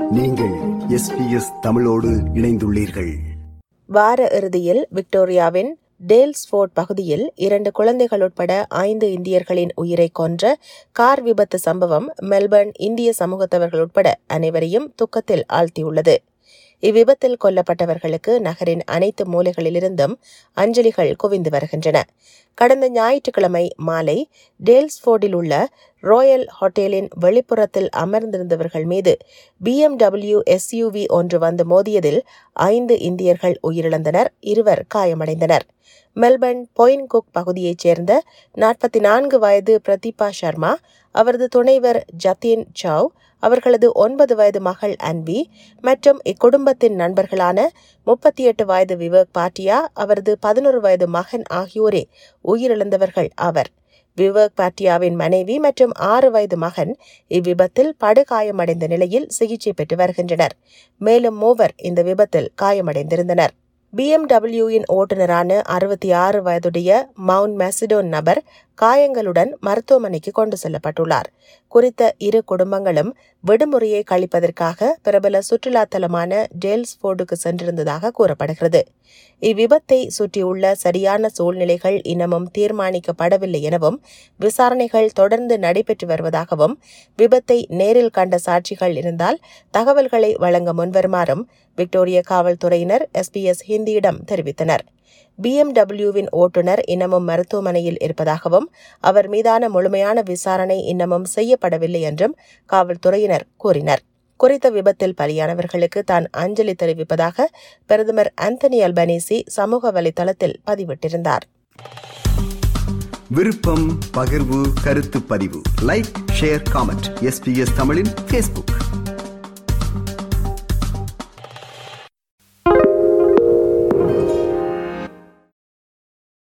SBS தமிழோடு இணைந்துள்ளீர்கள். வார இறுதியில் விக்டோரியாவின் டேல்ஸ்போர்ட் பகுதியில் இரண்டு குழந்தைகள் உட்பட ஐந்து இந்தியர்களின் உயிரை கொன்ற கார் விபத்து சம்பவம் மெல்பர்ன் இந்திய சமூகத்தவர்கள் உட்பட அனைவரையும் துக்கத்தில் ஆழ்த்தியுள்ளது. இவ்விபத்தில் கொல்லப்பட்டவர்களுக்கு நகரின் அனைத்து மூலைகளிலிருந்தும் அஞ்சலிகள் குவிந்து வருகின்றன. கடந்த ஞாயிற்றுக்கிழமை மாலை டேல்ஸ்போர்டில் உள்ள ராயல் ஹோட்டலின் வெளிப்புறத்தில் அமர்ந்திருந்தவர்கள் மீது பிஎம்டபிள்யூ எஸ்யூவி ஒன்று வந்து மோதியதில் ஐந்து இந்தியர்கள் உயிரிழந்தனர் இருவர் காயமடைந்தனர். மெல்பர்ன் பொயின் குக் பகுதியைச் சேர்ந்த நாற்பத்தி நான்கு வயது பிரதீபா சர்மா அவரது துணைவர் ஜத்தின் சவ் அவர்களது ஒன்பது வயது மகள் அன்வி மற்றும் இக்குடும்பத்தின் நண்பர்களான முப்பத்தி எட்டு வயது விவேக் பாட்டியா அவரது பதினொரு வயது மகன் ஆகியோரே உயிரிழந்தவர்கள் அவர் விவேக் பாட்டியாவின் மனைவி மற்றும் ஆறு வயது மகன் இவ்விபத்தில் படுகாயமடைந்த நிலையில் சிகிச்சை பெற்று வருகின்றனர். மேலும் மூவர் இந்த விபத்தில் காயமடைந்திருந்தனர். பிஎம்டபிள்யூயின் ஓட்டுநரான அறுபத்தி ஆறு வயதுடைய மவுண்ட் மெசிடோன் நபர் காயங்களுடன் மருத்துவமனைக்கு கொண்டு செல்லப்பட்டுள்ளார். குறித்த இரு குடும்பங்களும் விடுமுறையை கழிப்பதற்காக பிரபல சுற்றுலா தலமான டேல்ஸ்போர்டுக்கு சென்றிருந்ததாக கூறப்படுகிறது. இவ்விபத்தை சுற்றியுள்ள சரியான சூழ்நிலைகள் இன்னமும் தீர்மானிக்கப்படவில்லை எனவும் விசாரணைகள் தொடர்ந்து நடைபெற்று வருவதாகவும் விபத்தை நேரில் கண்ட சாட்சிகள் இருந்தால் தகவல்களை வழங்க முன்வருமாறும் விக்டோரிய காவல்துறையினர் எஸ்பிஎஸ் ஹிந்தியிடம் தெரிவித்தனர். பிஎம்டபிள்யூவின் ஓட்டுநர் இன்னமும் மருத்துவமனையில் இருப்பதாகவும் அவர் மீதான முழுமையான விசாரணை இன்னமும் செய்யப்படவில்லை என்றும் காவல்துறையினர் கூறினர். குறித்த விபத்தில் பலியானவர்களுக்கு தான் அஞ்சலி தெரிவிப்பதாக பிரதமர் அந்தனி அல்பனீசி சமூக வலைதளத்தில் பதிவிட்டிருந்தார். விருப்பம் பகிர்வு கருத்து பதிவு. லைக் ஷேர் காமெண்ட் எஸ்பிஎஸ் தமிழின் ஃபேஸ்புக்